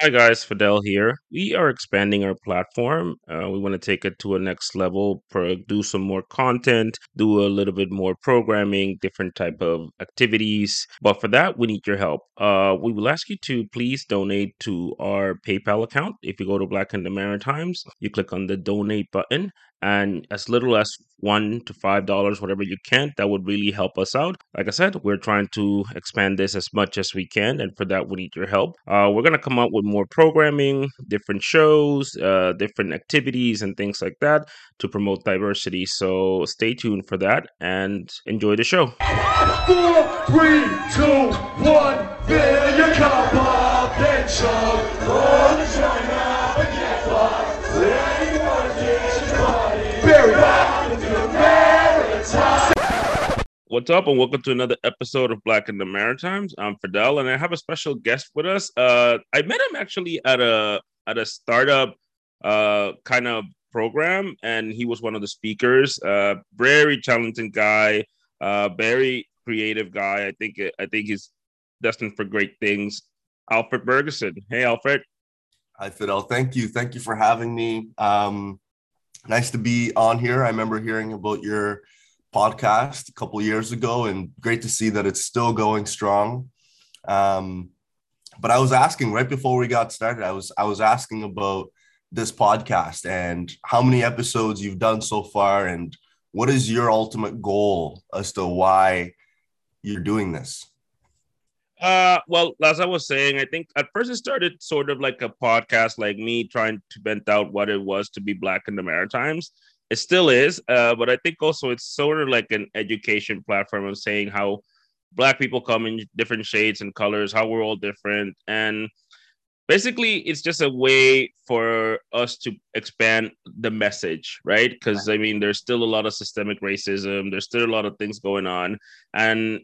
Hi guys, Fidel here. We are expanding our platform. Uh, we want to take it to a next level, pro- do some more content, do a little bit more programming, different type of activities. But for that, we need your help. Uh, we will ask you to please donate to our PayPal account. If you go to Black in the Maritimes, you click on the donate button, and as little as one to five dollars, whatever you can, that would really help us out. Like I said, we're trying to expand this as much as we can, and for that, we need your help. Uh, we're gonna come up with more programming, different shows, uh, different activities, and things like that to promote diversity. So stay tuned for that and enjoy the show. Four, three, two, one. Cup up and chug. What's up, and welcome to another episode of Black in the Maritimes. I'm Fidel, and I have a special guest with us. Uh, I met him actually at a at a startup uh, kind of program, and he was one of the speakers. Uh, very talented guy, uh, very creative guy. I think I think he's destined for great things. Alfred Burgesson. Hey, Alfred. Hi, Fidel. Thank you. Thank you for having me. Um, nice to be on here. I remember hearing about your podcast a couple years ago, and great to see that it's still going strong. Um, but I was asking right before we got started. I was I was asking about this podcast and how many episodes you've done so far, and what is your ultimate goal as to why you're doing this. Uh, well, as I was saying, I think at first it started sort of like a podcast, like me trying to vent out what it was to be black in the Maritimes. It still is, uh, but I think also it's sort of like an education platform of saying how black people come in different shades and colors, how we're all different, and basically it's just a way for us to expand the message, right? Because I mean, there's still a lot of systemic racism, there's still a lot of things going on, and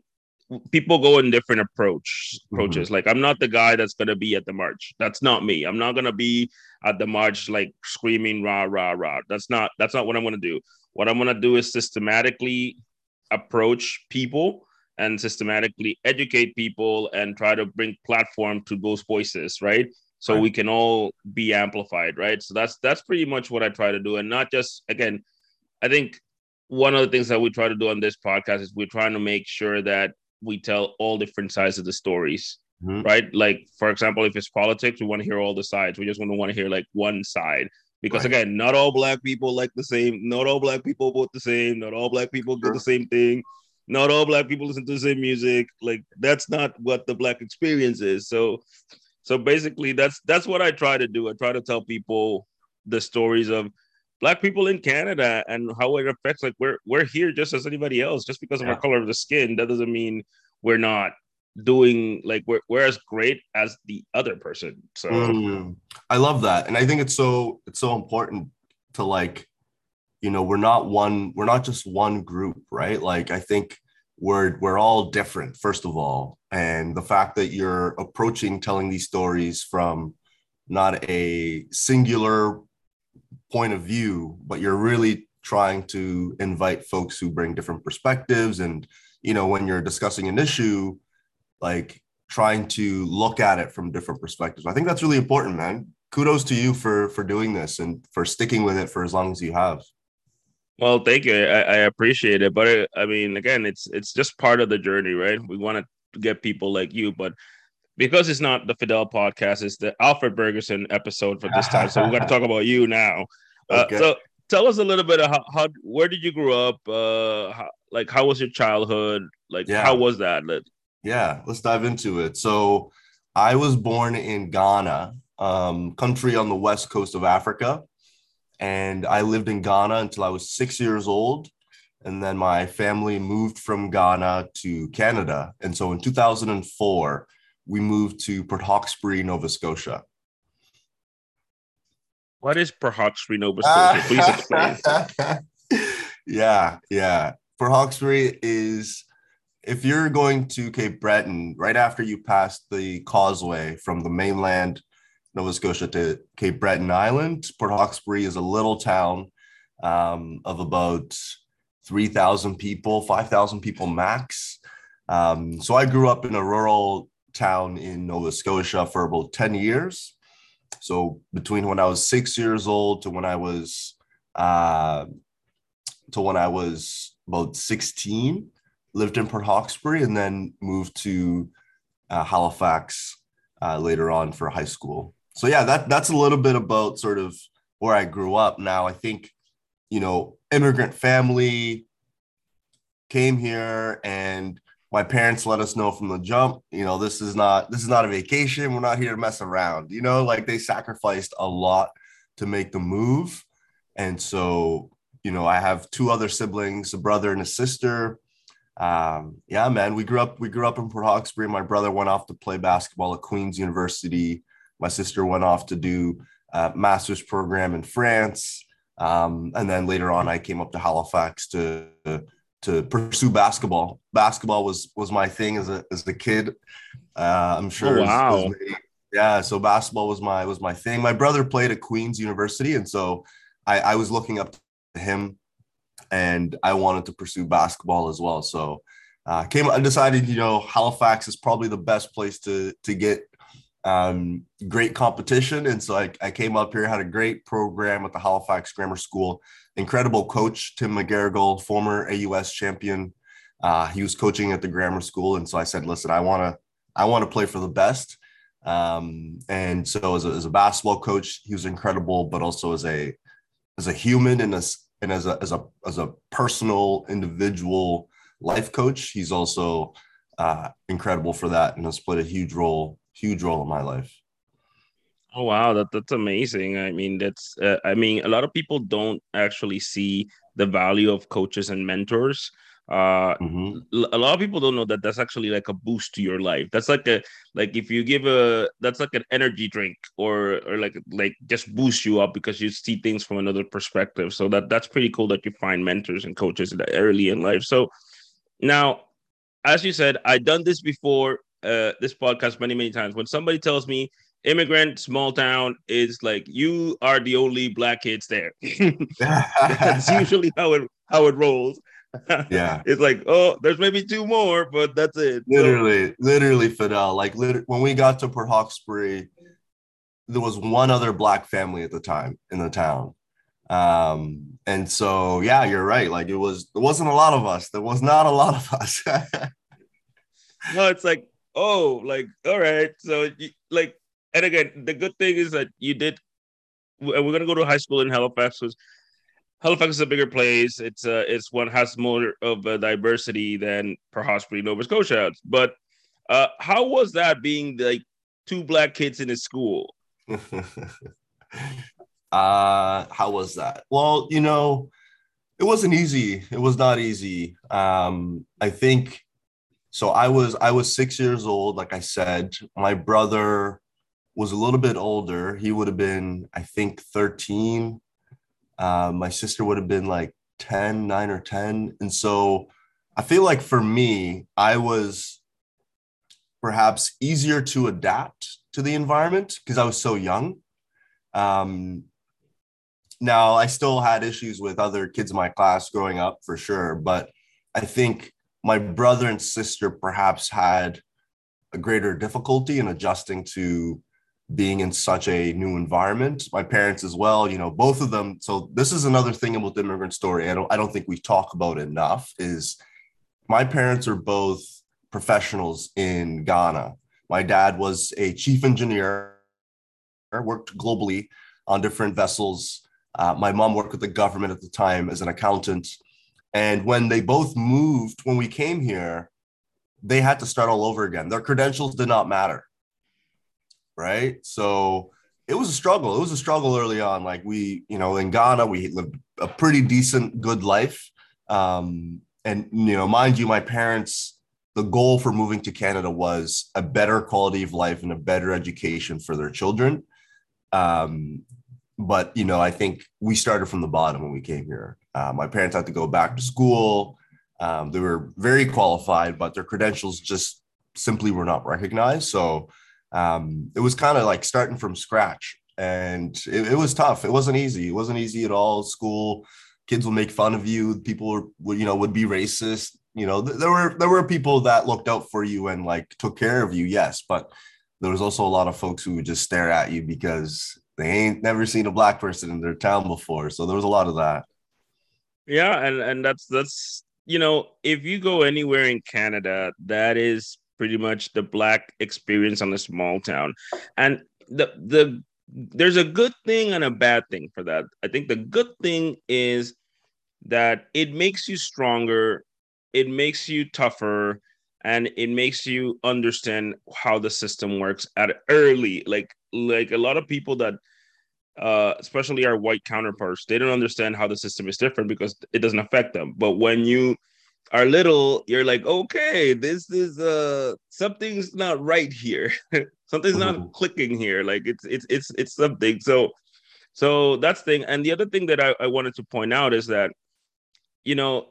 people go in different approach approaches. Mm-hmm. Like I'm not the guy that's gonna be at the march. That's not me. I'm not gonna be at the march like screaming rah rah rah. That's not that's not what I'm gonna do. What I'm gonna do is systematically approach people and systematically educate people and try to bring platform to those voices, right? So right. we can all be amplified, right? So that's that's pretty much what I try to do, and not just again. I think one of the things that we try to do on this podcast is we're trying to make sure that we tell all different sides of the stories mm-hmm. right like for example if it's politics we want to hear all the sides we just want to want to hear like one side because right. again not all black people like the same not all black people vote the same not all black people sure. do the same thing not all black people listen to the same music like that's not what the black experience is so so basically that's that's what i try to do i try to tell people the stories of black people in Canada and how it affects like we're we're here just as anybody else. Just because of yeah. our color of the skin, that doesn't mean we're not doing like we're, we're as great as the other person. So mm, I love that. And I think it's so it's so important to like, you know, we're not one, we're not just one group, right? Like I think we're we're all different, first of all. And the fact that you're approaching telling these stories from not a singular point of view, but you're really trying to invite folks who bring different perspectives. And, you know, when you're discussing an issue, like trying to look at it from different perspectives. I think that's really important, man. Kudos to you for for doing this and for sticking with it for as long as you have. Well, thank you. I, I appreciate it, but it, I mean, again, it's it's just part of the journey, right? We want to get people like you, but because it's not the Fidel podcast, it's the Alfred Burgesson episode for this time. So we're going to talk about you now. Uh, okay. Uh, so tell us a little bit of how, how where did you grow up? Uh, how, like how was your childhood? Like yeah. how was that? Yeah, let's dive into it. So I was born in Ghana, um, country on the west coast of Africa, and I lived in Ghana until I was six years old. And then my family moved from Ghana to Canada. And so in 2004, we moved to Port Hawkesbury, Nova Scotia. What is Port Hawkesbury, Nova Scotia? Please explain. yeah, yeah. Port Hawkesbury is if you're going to Cape Breton, right after you pass the causeway from the mainland Nova Scotia to Cape Breton Island, Port Hawkesbury is a little town um, of about 3,000 people, 5,000 people max. Um, so I grew up in a rural town in Nova Scotia for about 10 years. so between when I was six years old to when I was uh, to when I was about 16, lived in Port Hawkesbury, and then moved to uh, Halifax uh, later on for high school. So yeah, that that's a little bit about sort of where I grew up. Now I think you know immigrant family came here and my parents let us know from the jump you know this is not this is not a vacation. We're not here to mess around you know like they sacrificed a lot to make the move. And so you know i have two other siblings a brother and a sister. Um, yeah man we grew up we grew up in port hawkesbury. My brother went off to play basketball at queen's university. My sister went off to do a master's program in france. Um, and then later on i came up to halifax to to pursue basketball. Basketball was was my thing as a as a kid. Uh, I'm sure. Oh, wow. As, as yeah, so basketball was my was my thing. My brother played at Queen's University, and so I, I was looking up to him, and I wanted to pursue basketball as well. So uh, came I decided, you know, Halifax is probably the best place to to get um, great competition. And so I, I came up here, had a great program at the Halifax Grammar School. Incredible coach, Tim McGarrigle, former AUS champion. Uh, he was coaching at the grammar school. And so I said, listen, I want to, I want to play for the best. Um, and so as a, as a basketball coach, he was incredible, but also as a, as a human and as, and as a, as a, as a personal individual life coach, he's also uh, incredible for that and has played a huge role huge role in my life. Oh wow, that that's amazing. I mean, that's uh, I mean, a lot of people don't actually see the value of coaches and mentors. Uh, mm-hmm. a lot of people don't know that that's actually like a boost to your life. That's like a like if you give a that's like an energy drink or or like like just boost you up because you see things from another perspective. So that that's pretty cool that you find mentors and coaches early in life. So now, as you said, I've done this before uh, this podcast many, many times. When somebody tells me immigrant small town is like you are the only black kids there. that's usually how it how it rolls. Yeah, it's like oh, there's maybe two more, but that's it. Literally, so, literally, Fidel. Like literally, when we got to Port Hawkesbury, there was one other black family at the time in the town. Um, and so yeah, you're right. Like it was, there wasn't a lot of us. There was not a lot of us. no, it's like oh, like, all right. So, like, and again, the good thing is that you did. We're gonna go to high school in Halifax. Was Halifax is a bigger place. It's uh, it's one has more of a diversity than perhaps Nova Scotia. But uh, how was that being like two black kids in a school? uh, how was that? Well, you know, it wasn't easy. It was not easy. Um, I think so I was I was six years old, like I said. My brother was a little bit older. He would have been, I think, 13. Uh, my sister would have been like 10, 9 or 10. And so I feel like for me, I was perhaps easier to adapt to the environment because I was so young. Um, now, I still had issues with other kids in my class growing up for sure, but I think my brother and sister perhaps had a greater difficulty in adjusting to being in such a new environment. My parents as well, you know, both of them. So this is another thing about the immigrant story. I don't I don't think we talk about enough is my parents are both professionals in Ghana. My dad was a chief engineer, worked globally on different vessels. Uh, my mom worked with the government at the time as an accountant. And when they both moved, when we came here, they had to start all over again. Their credentials did not matter. Right. So it was a struggle. It was a struggle early on. Like we, you know, in Ghana, we lived a pretty decent, good life. Um, and, you know, mind you, my parents, the goal for moving to Canada was a better quality of life and a better education for their children. Um, but, you know, I think we started from the bottom when we came here. Uh, my parents had to go back to school. Um, they were very qualified, but their credentials just simply were not recognized. So um, it was kind of like starting from scratch. And it, it, was tough. It wasn't easy. It wasn't easy at all. School, kids will make fun of you. People would, you know, would be racist. You know, th- there were there were people that looked out for you and like took care of you. Yes, but there was also a lot of folks who would just stare at you because they ain't never seen a black person in their town before. So there was a lot of that. Yeah, and and that's that's you know, if you go anywhere in Canada, that is pretty much the black experience on a small town. And the the there's a good thing and a bad thing for that. I think the good thing is that it makes you stronger, it makes you tougher, and it makes you understand how the system works at early. Like like a lot of people that uh, especially our white counterparts, they don't understand how the system is different because it doesn't affect them. But when you are little, you're like, okay, this is uh something's not right here. something's not mm-hmm. clicking here. Like it's it's it's it's something. So so that's thing. And the other thing that I, I wanted to point out is that, you know,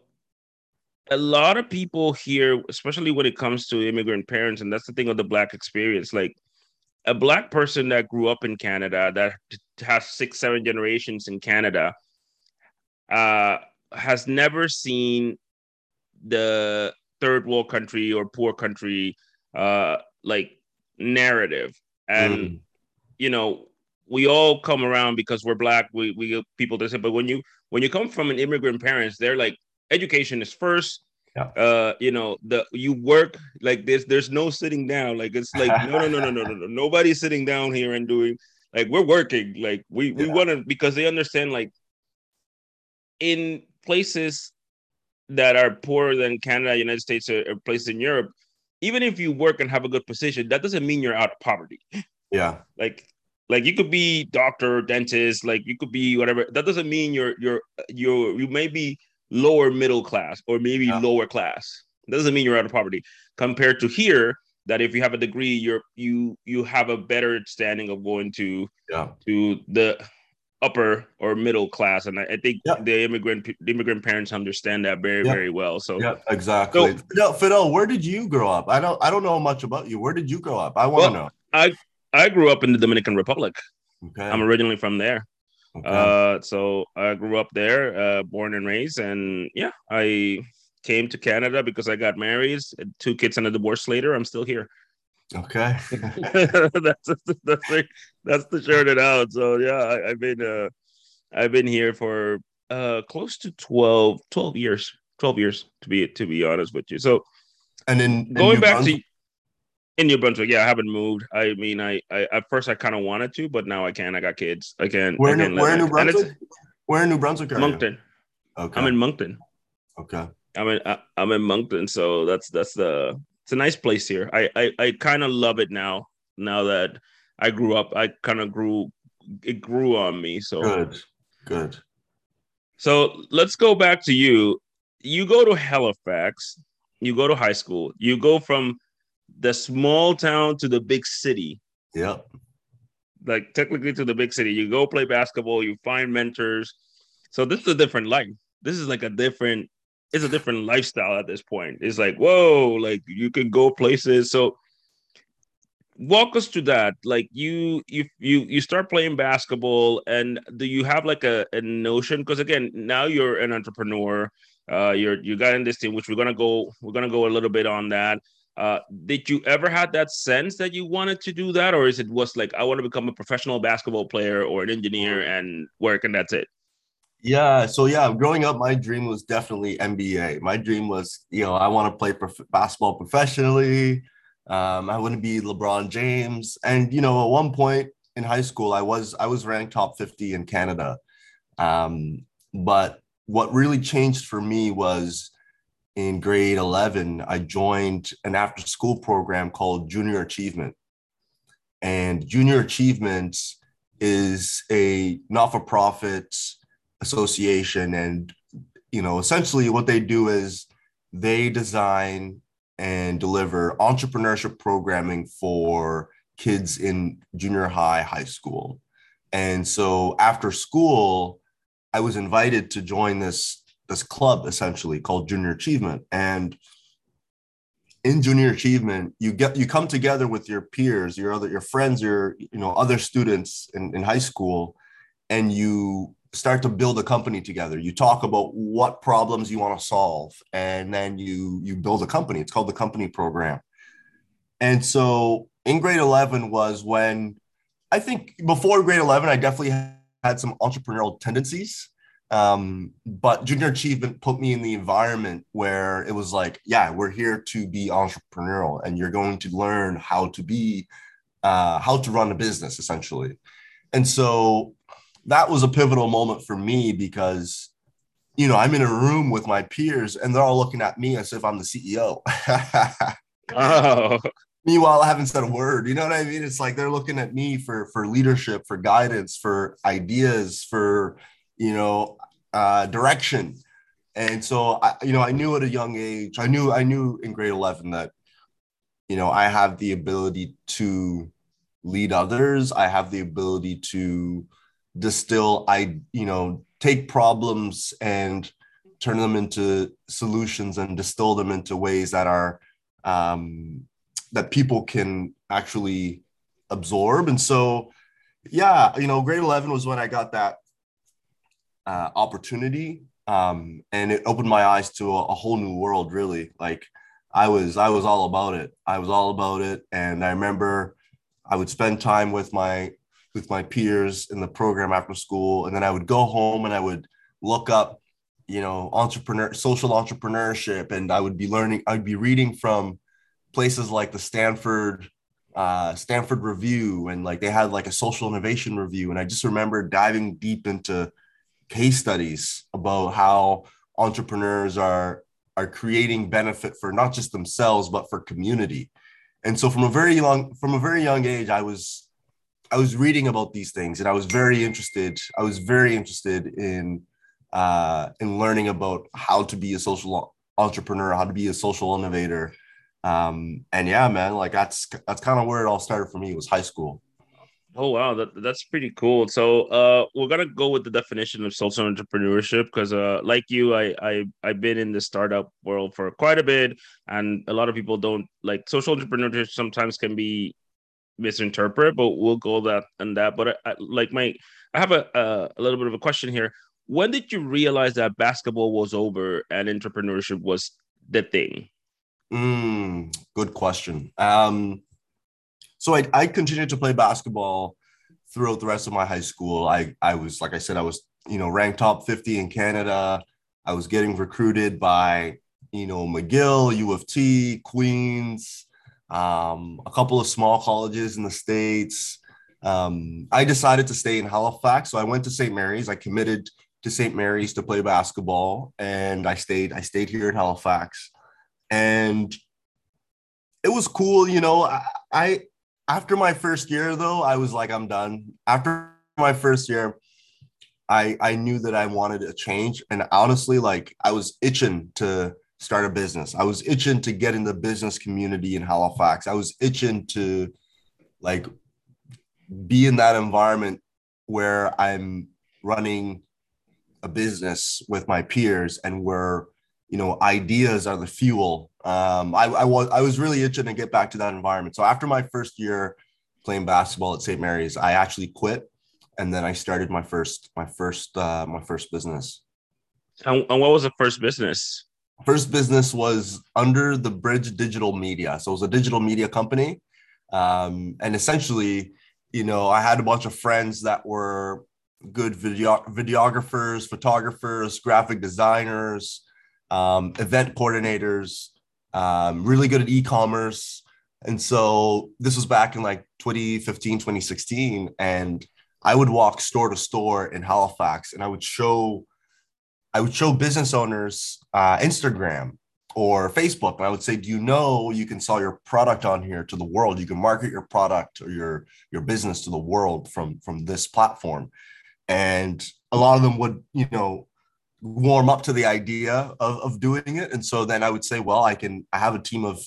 a lot of people here, especially when it comes to immigrant parents, and that's the thing of the black experience, like a black person that grew up in Canada that has six, seven generations in Canada uh, has never seen the third world country or poor country uh, like narrative, and mm. you know we all come around because we're black. We we people that say, but when you when you come from an immigrant parents, they're like education is first. Yeah. Uh, you know, the you work like this. There's no sitting down. Like it's like no, no, no, no, no, no, no. Nobody's sitting down here and doing like we're working. Like we we yeah. want to because they understand like in places that are poorer than canada united states or, or places in europe even if you work and have a good position that doesn't mean you're out of poverty yeah like like you could be doctor dentist like you could be whatever that doesn't mean you're you're you're you may be lower middle class or maybe yeah. lower class. doesn't mean you're out of poverty. Compared to here, that if you have a degree, you're you you have a better standing of going to yeah. to the upper or middle class. And I, I think the immigrant the immigrant parents understand that very, very well. So yeah, exactly. So, Fidel, Fidel, where did you grow up? I don't I don't know much about you. Where did you grow up? I want to well, know. I I grew up in the Dominican Republic. Okay. I'm originally from there. Okay. Uh, so I grew up there, uh, born and raised, and yeah, I came to Canada because I got married, two kids and a divorce later. I'm still here. Okay, that's that's the, that's the short it out. So yeah, I, have been uh, I've been here for uh close to 12, 12 years, twelve years to be to be honest with you. So, and then going back to in New Brunswick, yeah, I haven't moved. I mean, I, I at first I kind of wanted to, but now I can't. I got kids. I can't. Where, I can't in, where in New Brunswick? Where in New Brunswick are Moncton. You? Okay. I'm in Moncton. Okay. I'm in I, am in Moncton, so that's that's the it's a nice place here. I I, I kind of love it now. Now that I grew up, I kind of grew. It grew on me. So good, good. So let's go back to you. You go to Halifax. You go to high school. You go from the small town to the big city. Yep. Like technically to the big city. You go play basketball, you find mentors. So this is a different life. This is like a different, it's a different lifestyle at this point. It's like, whoa, like you can go places. So walk us through that. Like you you you you start playing basketball and do you have like a, a notion? Because again, now you're an entrepreneur. Uh you're you got in this team, which we're gonna go, we're gonna go a little bit on that uh, did you ever had that sense that you wanted to do that, or is it was like I want to become a professional basketball player or an engineer and work and that's it? Yeah. So yeah, growing up, my dream was definitely NBA. My dream was, you know, I want to play prof- basketball professionally. Um, I want to be LeBron James. And you know, at one point in high school, I was I was ranked top 50 in Canada. Um, but what really changed for me was in grade 11, I joined an after school program called Junior Achievement. And Junior Achievement is a not for profit association. And, you know, essentially what they do is they design and deliver entrepreneurship programming for kids in junior high, high school. And so after school, I was invited to join this this club essentially called Junior Achievement. And in Junior Achievement, you get you come together with your peers, your other your friends, your you know other students in, in high school, and you start to build a company together. You talk about what problems you want to solve, and then you you build a company. It's called the company program. And so in grade 11 was when I think before grade 11, I definitely had some entrepreneurial tendencies. Um, but junior achievement put me in the environment where it was like, yeah, we're here to be entrepreneurial and you're going to learn how to be, uh, how to run a business essentially. And so that was a pivotal moment for me because, you know, I'm in a room with my peers and they're all looking at me as if I'm the CEO. Oh, Meanwhile, I haven't said a word. You know what I mean? It's like they're looking at me for for leadership, for guidance, for ideas, for you know uh, direction. And so, I, you know, I knew at a young age. I knew I knew in grade eleven that you know I have the ability to lead others. I have the ability to distill. I you know take problems and turn them into solutions and distill them into ways that are um, that people can actually absorb. And so, yeah, you know, grade 11 was when I got that uh, opportunity. Um, and it opened my eyes to a, a whole new world, really. Like I was, I was all about it. I was all about it. And I remember I would spend time with my, with my peers in the program after school. And then I would go home and I would look up you know entrepreneur social entrepreneurship and i would be learning i'd be reading from places like the stanford uh, stanford review and like they had like a social innovation review and i just remember diving deep into case studies about how entrepreneurs are are creating benefit for not just themselves but for community and so from a very young from a very young age i was i was reading about these things and i was very interested i was very interested in uh, in learning about how to be a social entrepreneur, how to be a social innovator. Um, and yeah, man, like that's that's kind of where it all started for me. Was high school. oh wow, that, that's pretty cool. So uh, we're gonna go with the definition of social entrepreneurship because uh, like you, I I I've been in the startup world for quite a bit, and a lot of people don't like social entrepreneurship. Sometimes can be misinterpreted, but we'll go that and that. But I, I, like my, I have a, a a little bit of a question here when did you realize that basketball was over and entrepreneurship was the thing? Mm, good question. Um, so I, I continued to play basketball throughout the rest of my high school. I, I was, like I said, I was, you know, ranked top 50 in Canada. I was getting recruited by, you know, McGill, U of T, Queens, um, a couple of small colleges in the States. Um, I decided to stay in Halifax. So I went to St. Mary's. I committed to St. Mary's to play basketball, and I stayed. I stayed here in Halifax, and it was cool. You know, I, I after my first year though, I was like, I'm done. After my first year, I I knew that I wanted a change, and honestly, like I was itching to start a business. I was itching to get in the business community in Halifax. I was itching to like be in that environment where I'm running a business with my peers and where you know ideas are the fuel um, I, I was i was really itching to get back to that environment so after my first year playing basketball at st mary's i actually quit and then i started my first my first uh, my first business and, and what was the first business first business was under the bridge digital media so it was a digital media company um, and essentially you know i had a bunch of friends that were good video videographers, photographers, graphic designers, um, event coordinators, um, really good at e-commerce. And so this was back in like 2015, 2016. And I would walk store to store in Halifax and I would show, I would show business owners uh, Instagram or Facebook. And I would say, do you know you can sell your product on here to the world? You can market your product or your, your business to the world from, from this platform and a lot of them would you know warm up to the idea of, of doing it and so then i would say well i can i have a team of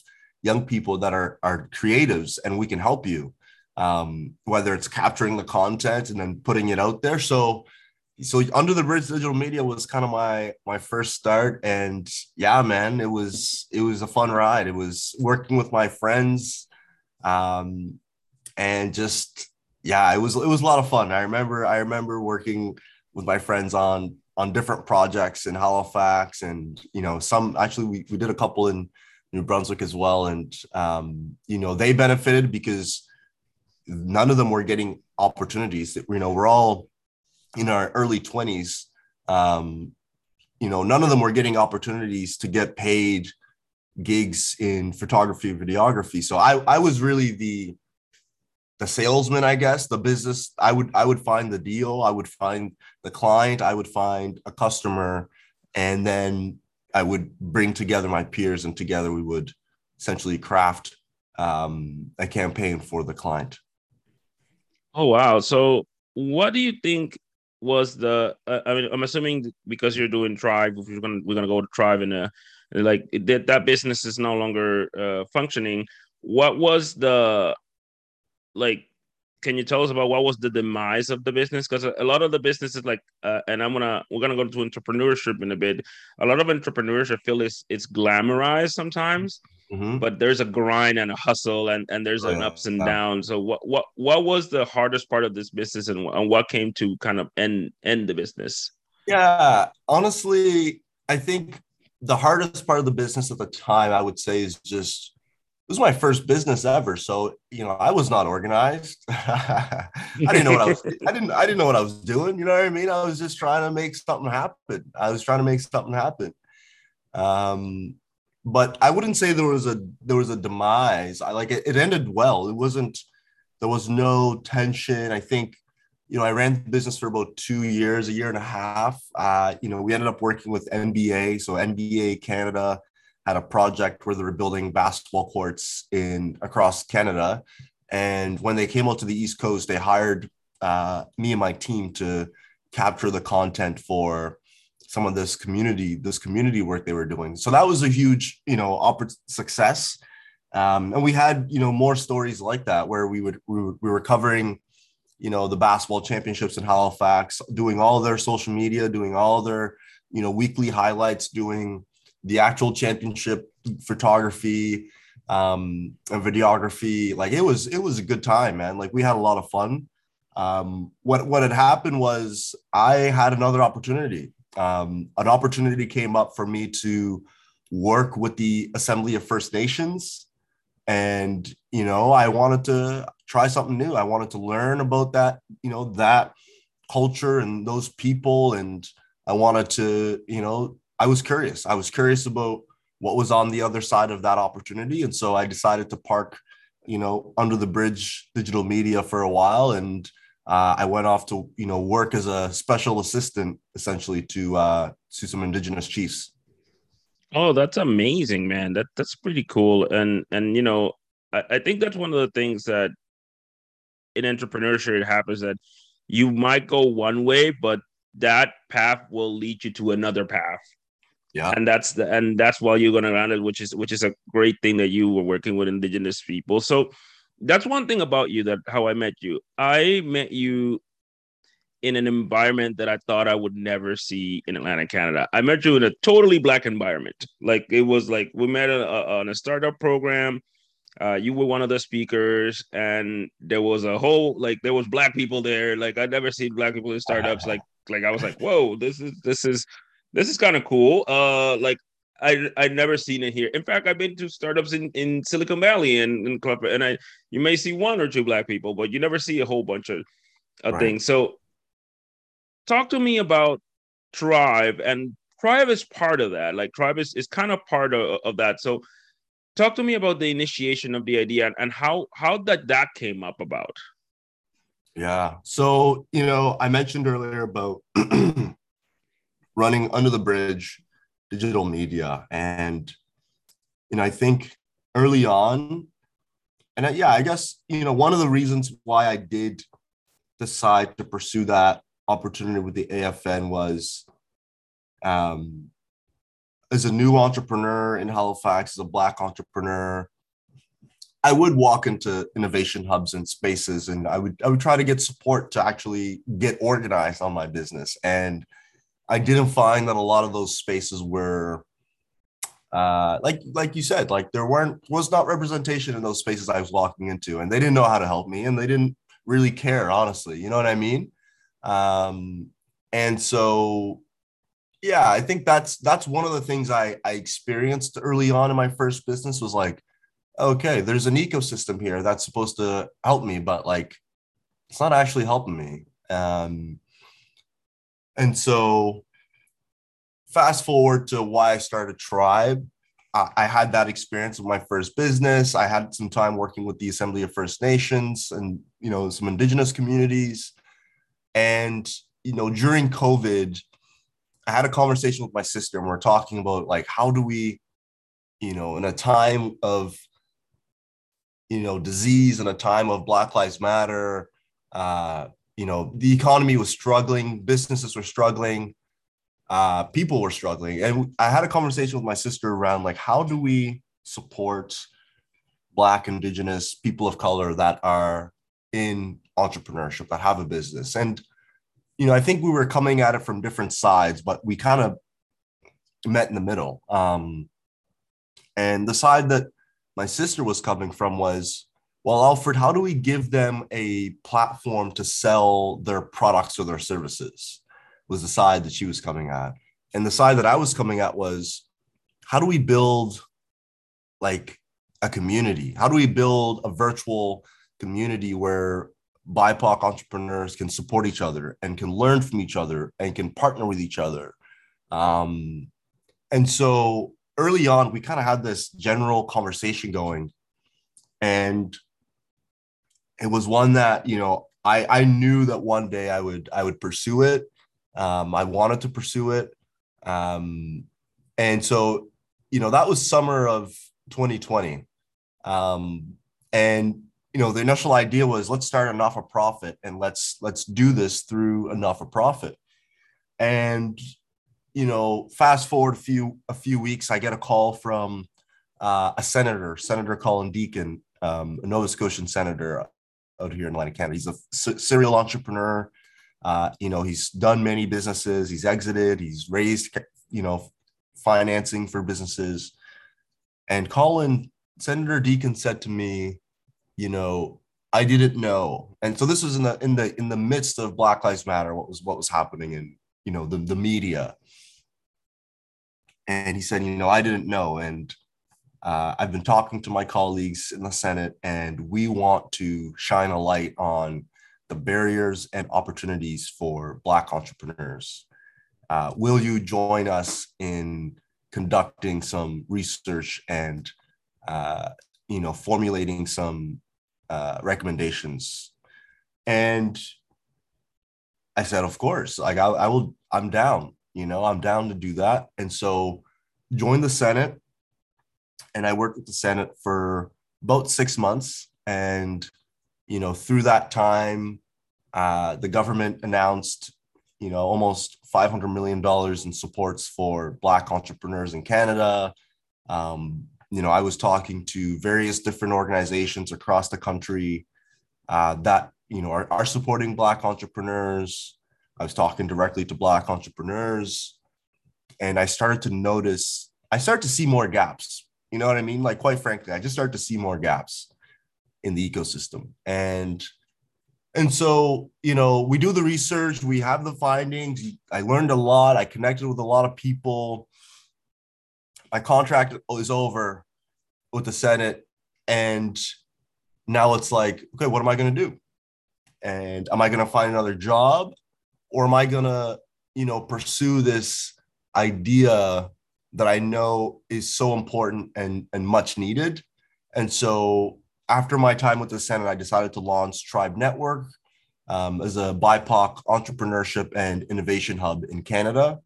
young people that are are creatives and we can help you um, whether it's capturing the content and then putting it out there so so under the bridge digital media was kind of my my first start and yeah man it was it was a fun ride it was working with my friends um and just yeah, it was it was a lot of fun. I remember I remember working with my friends on on different projects in Halifax, and you know some actually we, we did a couple in New Brunswick as well, and um, you know they benefited because none of them were getting opportunities. that You know, we're all in our early twenties. Um, you know, none of them were getting opportunities to get paid gigs in photography, videography. So I I was really the the salesman, I guess, the business. I would I would find the deal, I would find the client, I would find a customer, and then I would bring together my peers, and together we would essentially craft um, a campaign for the client. Oh wow! So what do you think was the? Uh, I mean, I'm assuming because you're doing Tribe, we're gonna we're gonna go to Tribe and like that that business is no longer uh, functioning. What was the like can you tell us about what was the demise of the business because a lot of the businesses like uh, and i'm gonna we're gonna go to entrepreneurship in a bit a lot of entrepreneurship feel is it's glamorized sometimes mm-hmm. But there's a grind and a hustle and and there's an ups and downs. So what what what was the hardest part of this business and, and what came to kind of end end the business? Yeah honestly i think the hardest part of the business at the time i would say is just it was my first business ever. So you know i was not organized. I didn't know what i was i didn't i didn't know what i was doing you know what i mean? I was just trying to make something happen. I was trying to make something happen. Um but i wouldn't say there was a there was a demise. I like it, it ended well. It wasn't there was no tension. I think you know i ran the business for about two years a year and a half. Uh you know we ended up working with nba so nba canada had a project where they were building basketball courts in across Canada. And when they came out to the East Coast, they hired uh, me and my team to capture the content for some of this community, this community work they were doing. So that was a huge, you know, oppor- success. Um, and we had, you know, more stories like that where we would we, we were covering, you know, the basketball championships in Halifax, doing all their social media, doing all their, you know, weekly highlights, doing the actual championship photography um, and videography. Like it was, it was a good time, man. Like we had a lot of fun. Um, what what had happened was I had another opportunity. Um, an opportunity came up for me to work with the Assembly of First Nations, and you know I wanted to try something new. I wanted to learn about that, you know, that culture and those people, and I wanted to, you know, I was curious. I was curious about what was on the other side of that opportunity. And so I decided to park, you know, under the bridge digital media for a while. And uh, I went off to, you know, work as a special assistant essentially to uh, to some indigenous chiefs. Oh, that's amazing, man. That that's pretty cool. And and you know, I, I think that's one of the things that in entrepreneurship it happens that you might go one way, but that path will lead you to another path yeah and that's the and that's why you're gonna run it which is which is a great thing that you were working with indigenous people so that's one thing about you that how i met you. I met you in an environment that i thought i would never see in atlantic canada. I met you in a totally black environment. Like it was like we met a, a, on a startup program. Uh, you were one of the speakers and there was a whole like there was black people there. Like i never seen black people in startups. Like like i was like whoa this is this is this is kind of cool. Uh, like I I've never seen it here. In fact, I've been to startups in, in Silicon Valley and in Club, and I you may see one or two black people, but you never see a whole bunch of, of right. things. So, talk to me about Tribe, and Tribe is part of that. Like Tribe is, is kind of part of, of that. So, talk to me about the initiation of the idea and, and how how that that came up about. Yeah. So you know, I mentioned earlier about running under the bridge digital media. And you know i think early on and I, yeah i guess you know one of the reasons why i did decide to pursue that opportunity with the afn was um as a new entrepreneur in halifax as a black entrepreneur i would walk into innovation hubs and spaces and i would i would try to get support to actually get organized on my business. And I didn't find that a lot of those spaces were uh, like like you said, like there weren't was not representation in those spaces I was walking into, and they didn't know how to help me, and they didn't really care, honestly. You know what I mean? Um, and so, yeah, I think that's that's one of the things I I experienced early on in my first business was like, okay, there's an ecosystem here that's supposed to help me, but like, it's not actually helping me. Um, and so, fast forward to why I started Tribe. I, had that experience with my first business. I had some time working with the Assembly of First Nations and you know some Indigenous communities, and you know during COVID I had a conversation with my sister and we are talking about like how do we, you know, in a time of you know disease and a time of Black Lives Matter, uh, you know, the economy was struggling, businesses were struggling, uh, people were struggling, and I had a conversation with my sister around like how do we support Black, Indigenous, people of color that are in entrepreneurship that have a business and you know, I think we were coming at it from different sides, but we kind of met in the middle. Um, and the side that my sister was coming from was, well, Alfred, how do we give them a platform to sell their products or their services? Was the side that she was coming at. And the side that I was coming at was, how do we build like a community? How do we build a virtual community where BIPOC entrepreneurs can support each other and can learn from each other and can partner with each other. Um, and so early on, we kind of had this general conversation going. And it was one that, you know, I, I knew that one day I would I would pursue it. Um, I wanted to pursue it. Um, and so, you know, that was summer of 2020. Um, and you know the initial idea was let's start a not for profit and let's let's do this through a not for profit and you know fast forward a few a few weeks i get a call from uh, a senator senator colin deacon um, a nova scotian senator out here in atlantic canada he's a s- serial entrepreneur uh, you know he's done many businesses he's exited he's raised you know financing for businesses and colin senator deacon said to me you know, I didn't know. And so this was in the in the in the midst of Black Lives Matter, what was what was happening in, you know, the, the media. And he said, you know, I didn't know. And uh, I've been talking to my colleagues in the Senate, and we want to shine a light on the barriers and opportunities for Black entrepreneurs. Uh, will you join us in conducting some research and, uh, you know, formulating some uh, recommendations. And I said, of course, like I, I will, I'm down, you know, I'm down to do that. And so joined the Senate and I worked with the Senate for about six months. And, you know, through that time, uh, the government announced, you know, almost $500 million in supports for Black entrepreneurs in Canada. Um, you know, I was talking to various different organizations across the country uh, that, you know, are, are supporting Black entrepreneurs. I was talking directly to Black entrepreneurs. And I started to notice, I started to see more gaps. You know what I mean? Like, quite frankly, I just started to see more gaps in the ecosystem. And and so, you know, we do the research, we have the findings. I learned a lot. I connected with a lot of people my contract is over with the Senate, and now it's like, okay, what am I going to do? And am I going to find another job, or am I going to, you know, pursue this idea that I know is so important and and much needed? And so, after my time with the Senate, I decided to launch Tribe Network um, as a BIPOC entrepreneurship and innovation hub in Canada.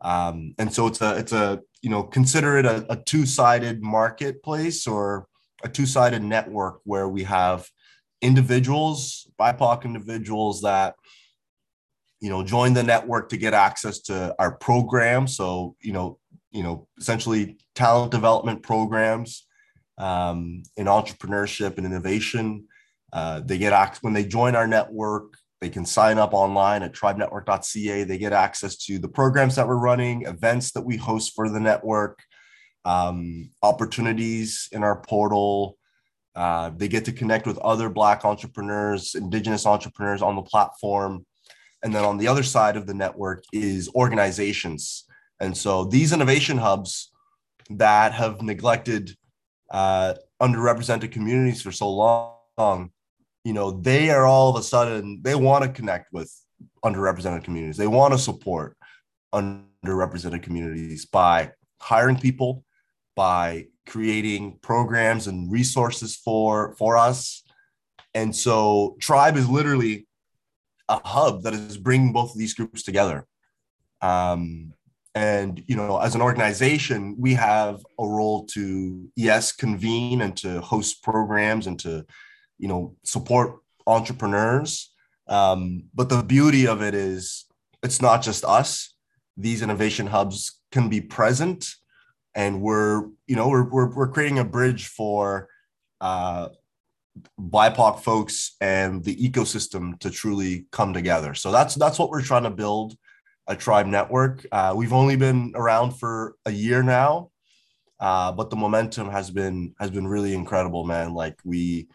Um, and so it's a it's a you know consider it a, a two-sided marketplace or a two-sided network where we have individuals bipoc individuals that you know join the network to get access to our program so you know you know essentially talent development programs um, in entrepreneurship and innovation uh, they get access when they join our network they can sign up online at tribenetwork.ca. They get access to the programs that we're running, events that we host for the network, um, opportunities in our portal. Uh, they get to connect with other Black entrepreneurs, Indigenous entrepreneurs on the platform. And then on the other side of the network is organizations. And so these innovation hubs that have neglected uh, underrepresented communities for so long, you know, they are all of a sudden, they want to connect with underrepresented communities. They want to support underrepresented communities by hiring people, by creating programs and resources for for us. And so Tribe is literally a hub that is bringing both of these groups together. Um, and you know, as an organization, we have a role to yes convene and to host programs and to you know support entrepreneurs. Um, but the beauty of it is it's not just us. These innovation hubs can be present and we're you know we're we're, we're creating a bridge for uh, BIPOC folks and the ecosystem to truly come together. So that's that's what we're trying to build a tribe network. Uh, we've only been around for a year now, uh, but the momentum has been has been really incredible, man. Like we,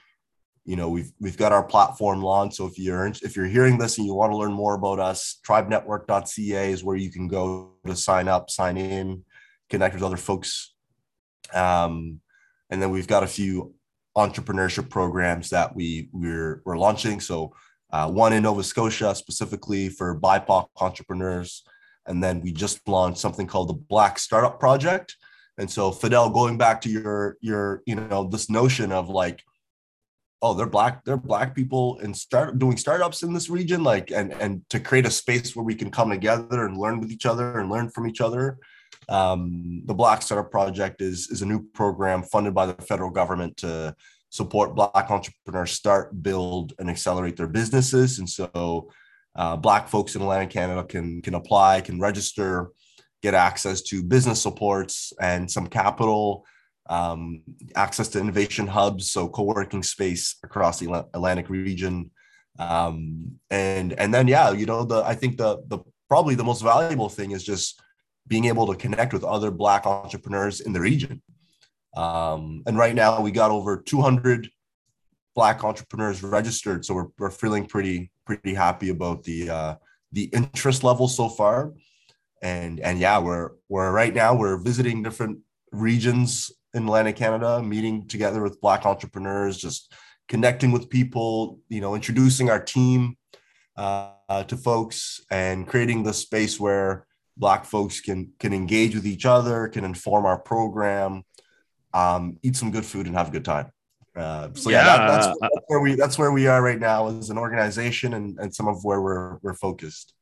you know, we've we've got our platform launched. So if you're if you're hearing this and you want to learn more about us, tribenetwork.ca is where you can go to sign up, sign in connect with other folks. Um, and then we've got a few entrepreneurship programs that we we're we're launching. So uh, one in Nova Scotia specifically for BIPOC entrepreneurs, and then we just launched something called the Black Startup Project. And so Fidel, going back to your your you know this notion of like, oh, they're black they're black people and start doing startups in this region, like and and to create a space where we can come together and learn with each other and learn from each other. Um, the Black Startup Project is, is a new program funded by the federal government to support Black entrepreneurs start, build, and accelerate their businesses. And so, uh, Black folks in Atlantic Canada can can apply, can register, get access to business supports and some capital, um, access to innovation hubs, so co-working space across the Atlantic region, um, and and then yeah, you know the I think the the probably the most valuable thing is just being able to connect with other Black entrepreneurs in the region. Um, and right now, we got over 200 Black entrepreneurs registered, so we're, we're feeling pretty pretty happy about the uh, the interest level so far. And and yeah, we're we're right now we're visiting different regions in Atlantic Canada, meeting together with Black entrepreneurs, just connecting with people, you know, introducing our team uh, to folks, and creating the space where black folks can can engage with each other can inform our program um, eat some good food and have a good time. Uh, so yeah, yeah that, that's, that's, where we that's where we are right now as an organization and, and some of where we're we're focused.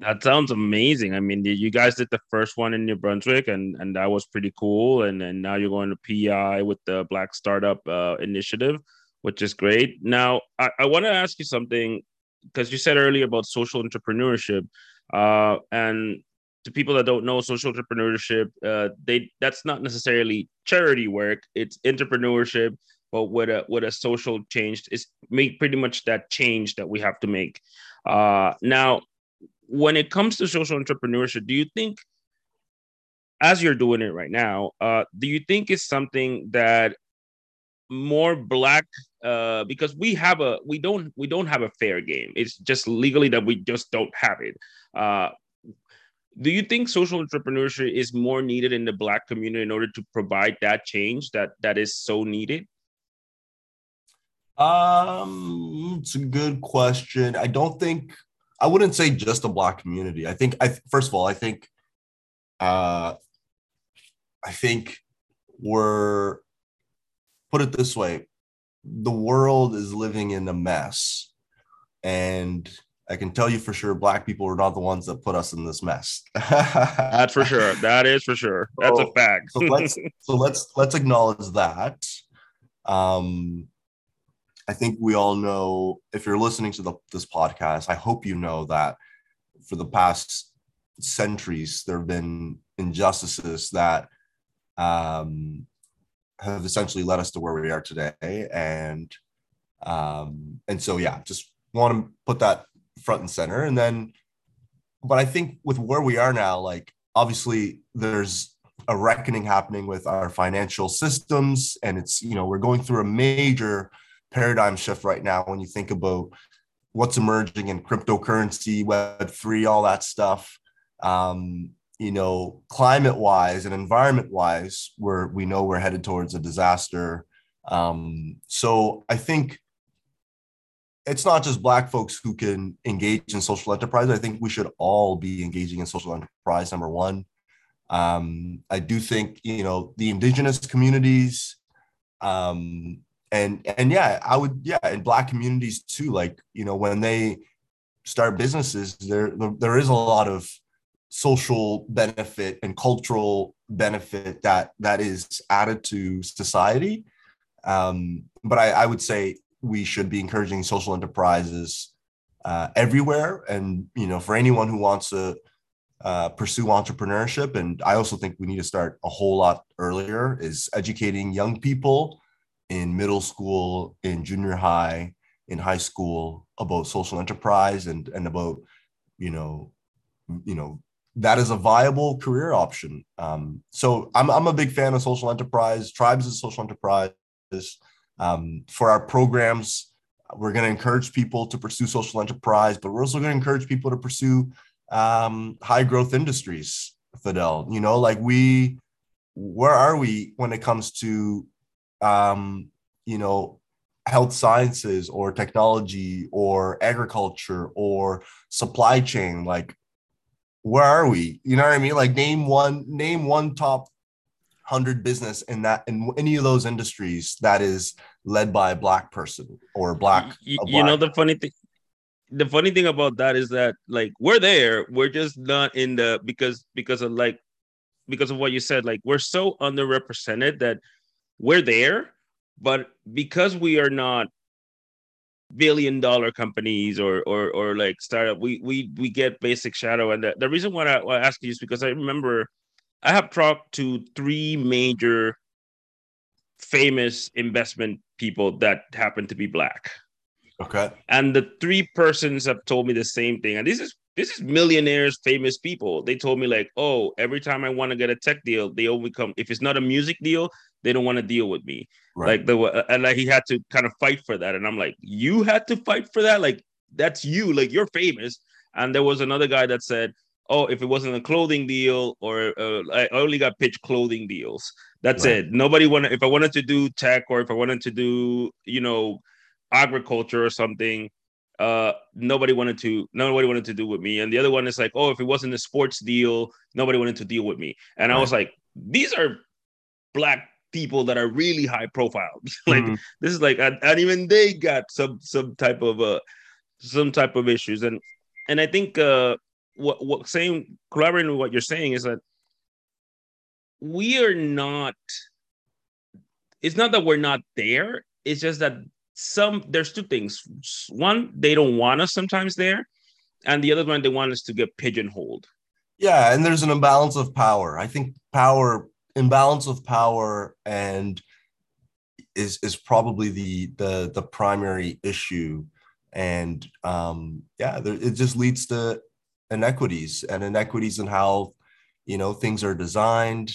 That sounds amazing. I mean you guys did the first one in new brunswick and and that was pretty cool. And and now you're going to pi with the black startup uh, initiative which is great. Now i, I want to ask you something because you said earlier about social entrepreneurship uh, and to people that don't know social entrepreneurship, uh, they that's not necessarily charity work. It's entrepreneurship, but with a with a social change. It's make pretty much that change that we have to make. Uh, now, when it comes to social entrepreneurship, do you think, as you're doing it right now, uh, do you think it's something that more black uh, because we have a we don't we don't have a fair game. It's just legally that we just don't have it. Uh, do you think social entrepreneurship is more needed in the black community in order to provide that change that that is so needed? Um, it's a good question. I don't think I wouldn't say just a black community. I think I first of all, I think uh I think we're put it this way the world is living in a mess and i can tell you for sure black people are not the ones that put us in this mess. That's for sure. That is for sure. That's so, a fact. so let's so let's let's acknowledge that. Um i think we all know if you're listening to the, this podcast i hope you know that for the past centuries there have been injustices that um have essentially led us to where we are today. And um, and so yeah, just want to put that front and center. And then, but I think with where we are now, like obviously there's a reckoning happening with our financial systems, and it's you know we're going through a major paradigm shift right now when you think about what's emerging in cryptocurrency, Web three, all that stuff. Um, you know, climate wise and environment wise, where we know we're headed towards a disaster. Um, so I think it's not just black folks who can engage in social enterprise. I think we should all be engaging in social enterprise. Number one, um, I do think you know the indigenous communities, um, and and yeah, I would yeah, in black communities too. Like you know when they start businesses, there there is a lot of social benefit and cultural benefit that that is added to society. Um, but I, I would say we should be encouraging social enterprises uh, everywhere, and you know, for anyone who wants to uh, pursue entrepreneurship, and I also think we need to start a whole lot earlier, is educating young people in middle school, in junior high, in high school about social enterprise and and about you know you know that is a viable career option. Um, so I'm, I'm a big fan of social enterprise. Tribes is social enterprise. Um, for our programs, we're going to encourage people to pursue social enterprise, but we're also going to encourage people to pursue um, high growth industries. Fidel, you know, like we, where are we when it comes to, um, you know, health sciences or technology or agriculture or supply chain? Like where are we? You know what I mean? Like name one, name one top hundred business in that in any of those industries that is led by a black person or black. You, black you know the funny thing. The funny thing about that is that like we're there, we're just not in the because because of like because of what you said. Like we're so underrepresented that we're there, but because we are not billion dollar companies or or or like startup we we we get basic shadow and the, the reason why I, why I ask you is because i remember i have talked to three major famous investment people that happen to be black. Okay. and the three persons have told me the same thing. And this is this is millionaires famous people. They told me like oh every time i want to get a tech deal they only come if it's not a music deal they don't want to deal with me. Right. like the and like he had to kind of fight for that. And i'm like you had to fight for that? Like that's you. Like you're famous. And there was another guy that said oh if it wasn't a clothing deal or uh, i only got pitched clothing deals. That's Right. it. Nobody wanted if i wanted to do tech or if i wanted to do you know agriculture or something uh nobody wanted to nobody wanted to do with me. And the other one is like oh if it wasn't a sports deal nobody wanted to deal with me. And i was like these are black people that are really high profile. Like Mhm. this is like and, and even they got some some type of uh some type of issues. And and i think uh what what saying collaborating with what you're saying is that we are not it's not that we're not there it's just that some there's two things one they don't want us sometimes there and the other one they want us to get pigeonholed Yeah, and there's an imbalance of power. I think power imbalance of power and is is probably the the the primary issue. And um, yeah, there, it just leads to inequities and inequities in how you know things are designed,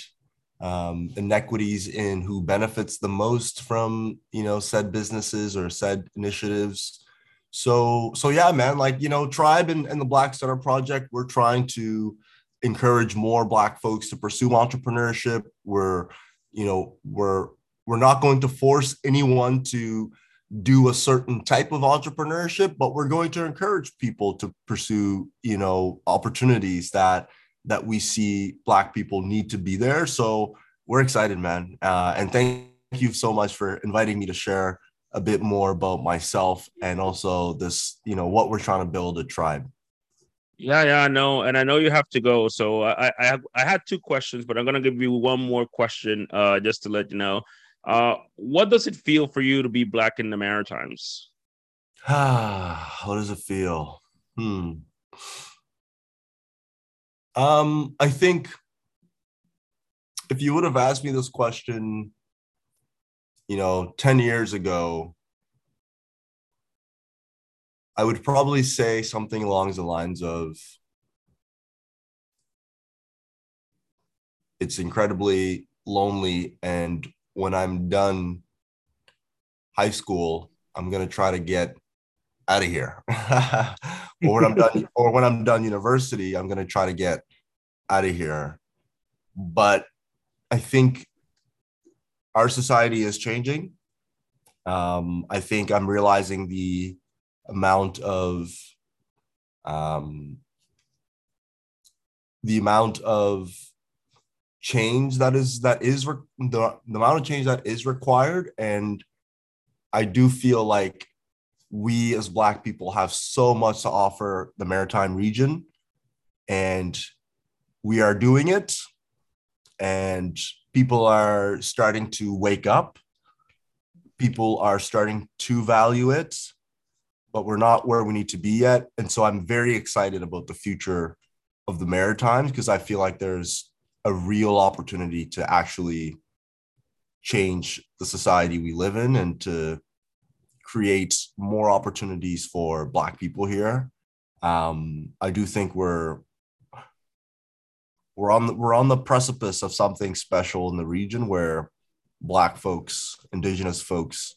um, inequities in who benefits the most from you know said businesses or said initiatives. So so yeah, man, like you know, Tribe and, and the Black Startup Project, we're trying to encourage more black folks to pursue entrepreneurship we're you know we're we're not going to force anyone to do a certain type of entrepreneurship but we're going to encourage people to pursue you know opportunities that that we see black people need to be there so we're excited man uh, and thank you so much for inviting me to share a bit more about myself and also this you know what we're trying to build a tribe Yeah, yeah, I know, and I know you have to go. So I, I have, I had two questions, but I'm gonna give you one more question, uh, just to let you know. Uh, what does it feel for you to be black in the Maritimes? Ah, How does it feel? Hmm. Um, I think if you would have asked me this question, you know, 10 years ago, I would probably say something along the lines of it's incredibly lonely. And when I'm done high school, I'm going to try to get out of here. or when I'm done, or when I'm done university, I'm gonna try to get out of here. But I think our society is changing. Um, I think I'm realizing the amount of um, the amount of change that is that is re- the, the amount of change that is required. And i do feel like we as black people have so much to offer the maritime region. And we are doing it. And people are starting to wake up. People are starting to value it. But we're not where we need to be yet. And so i'm very excited about the future of the maritimes because i feel like there's a real opportunity to actually change the society we live in and to create more opportunities for black people here. Um, i do think we're we're on the, we're on the precipice of something special in the region where black folks indigenous folks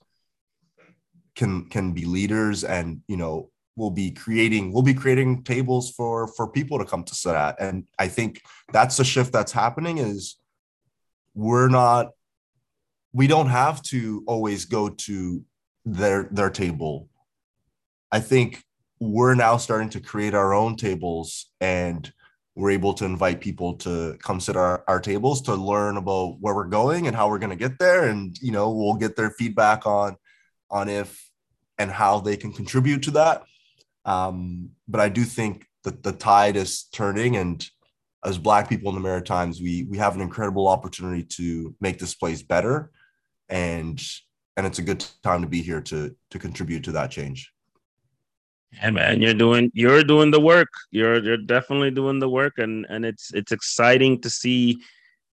can can be leaders and you know we'll be creating we'll be creating tables for for people to come to sit at. And i think that's the shift that's happening is we're not we don't have to always go to their their table. I think we're now starting to create our own tables and we're able to invite people to come sit our, our tables to learn about where we're going and how we're going to get there. And you know we'll get their feedback on on if and how they can contribute to that um, but I do think that the tide is turning, and as Black people in the Maritimes, we we have an incredible opportunity to make this place better, and and it's a good time to be here to to contribute to that change. And man, you're doing you're doing the work. You're you're definitely doing the work, and and it's it's exciting to see.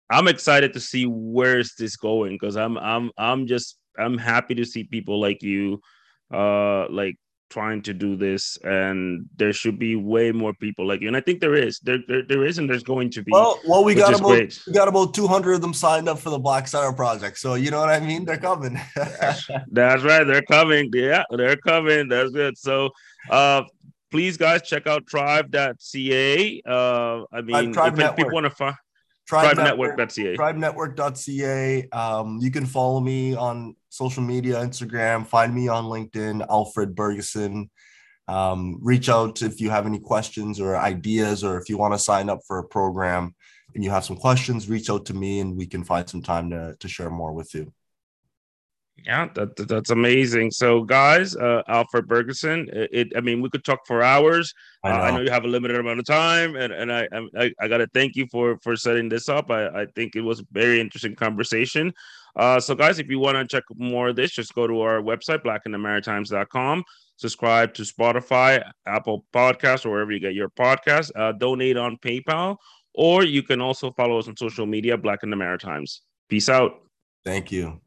I'm excited to see where's this going because I'm I'm I'm just I'm happy to see people like you, uh, like trying to do this and there should be way more people like you and i think there is there there, there is and there's going to be well, well we got about great. we got about 200 of them signed up for the black star project so you know what i mean? They're coming. That's right they're coming yeah they're coming that's good so uh please guys check out tribe.ca uh i mean tribe if people want to find Tribe, Tribe Network, Network.ca. TribeNetwork.ca. Um, you can follow me on social media, Instagram. Find me on LinkedIn, Alfred Burgesson. Um, reach out if you have any questions or ideas, or if you want to sign up for a program and you have some questions, reach out to me and we can find some time to, to share more with you. Yeah, that, that's amazing. So, guys, uh, Alfred Burgesson, it, it, I mean, we could talk for hours. I know. Uh, I know. you have a limited amount of time, and, and I I, I got to thank you for for setting this up. I, I think it was a very interesting conversation. Uh, so, guys, if you want to check more of this, just go to our website, blackinthemaritimes.com. Subscribe to Spotify, Apple Podcasts, or wherever you get your podcast. Uh, donate on PayPal, or you can also follow us on social media, Black in the Maritimes. Peace out. Thank you.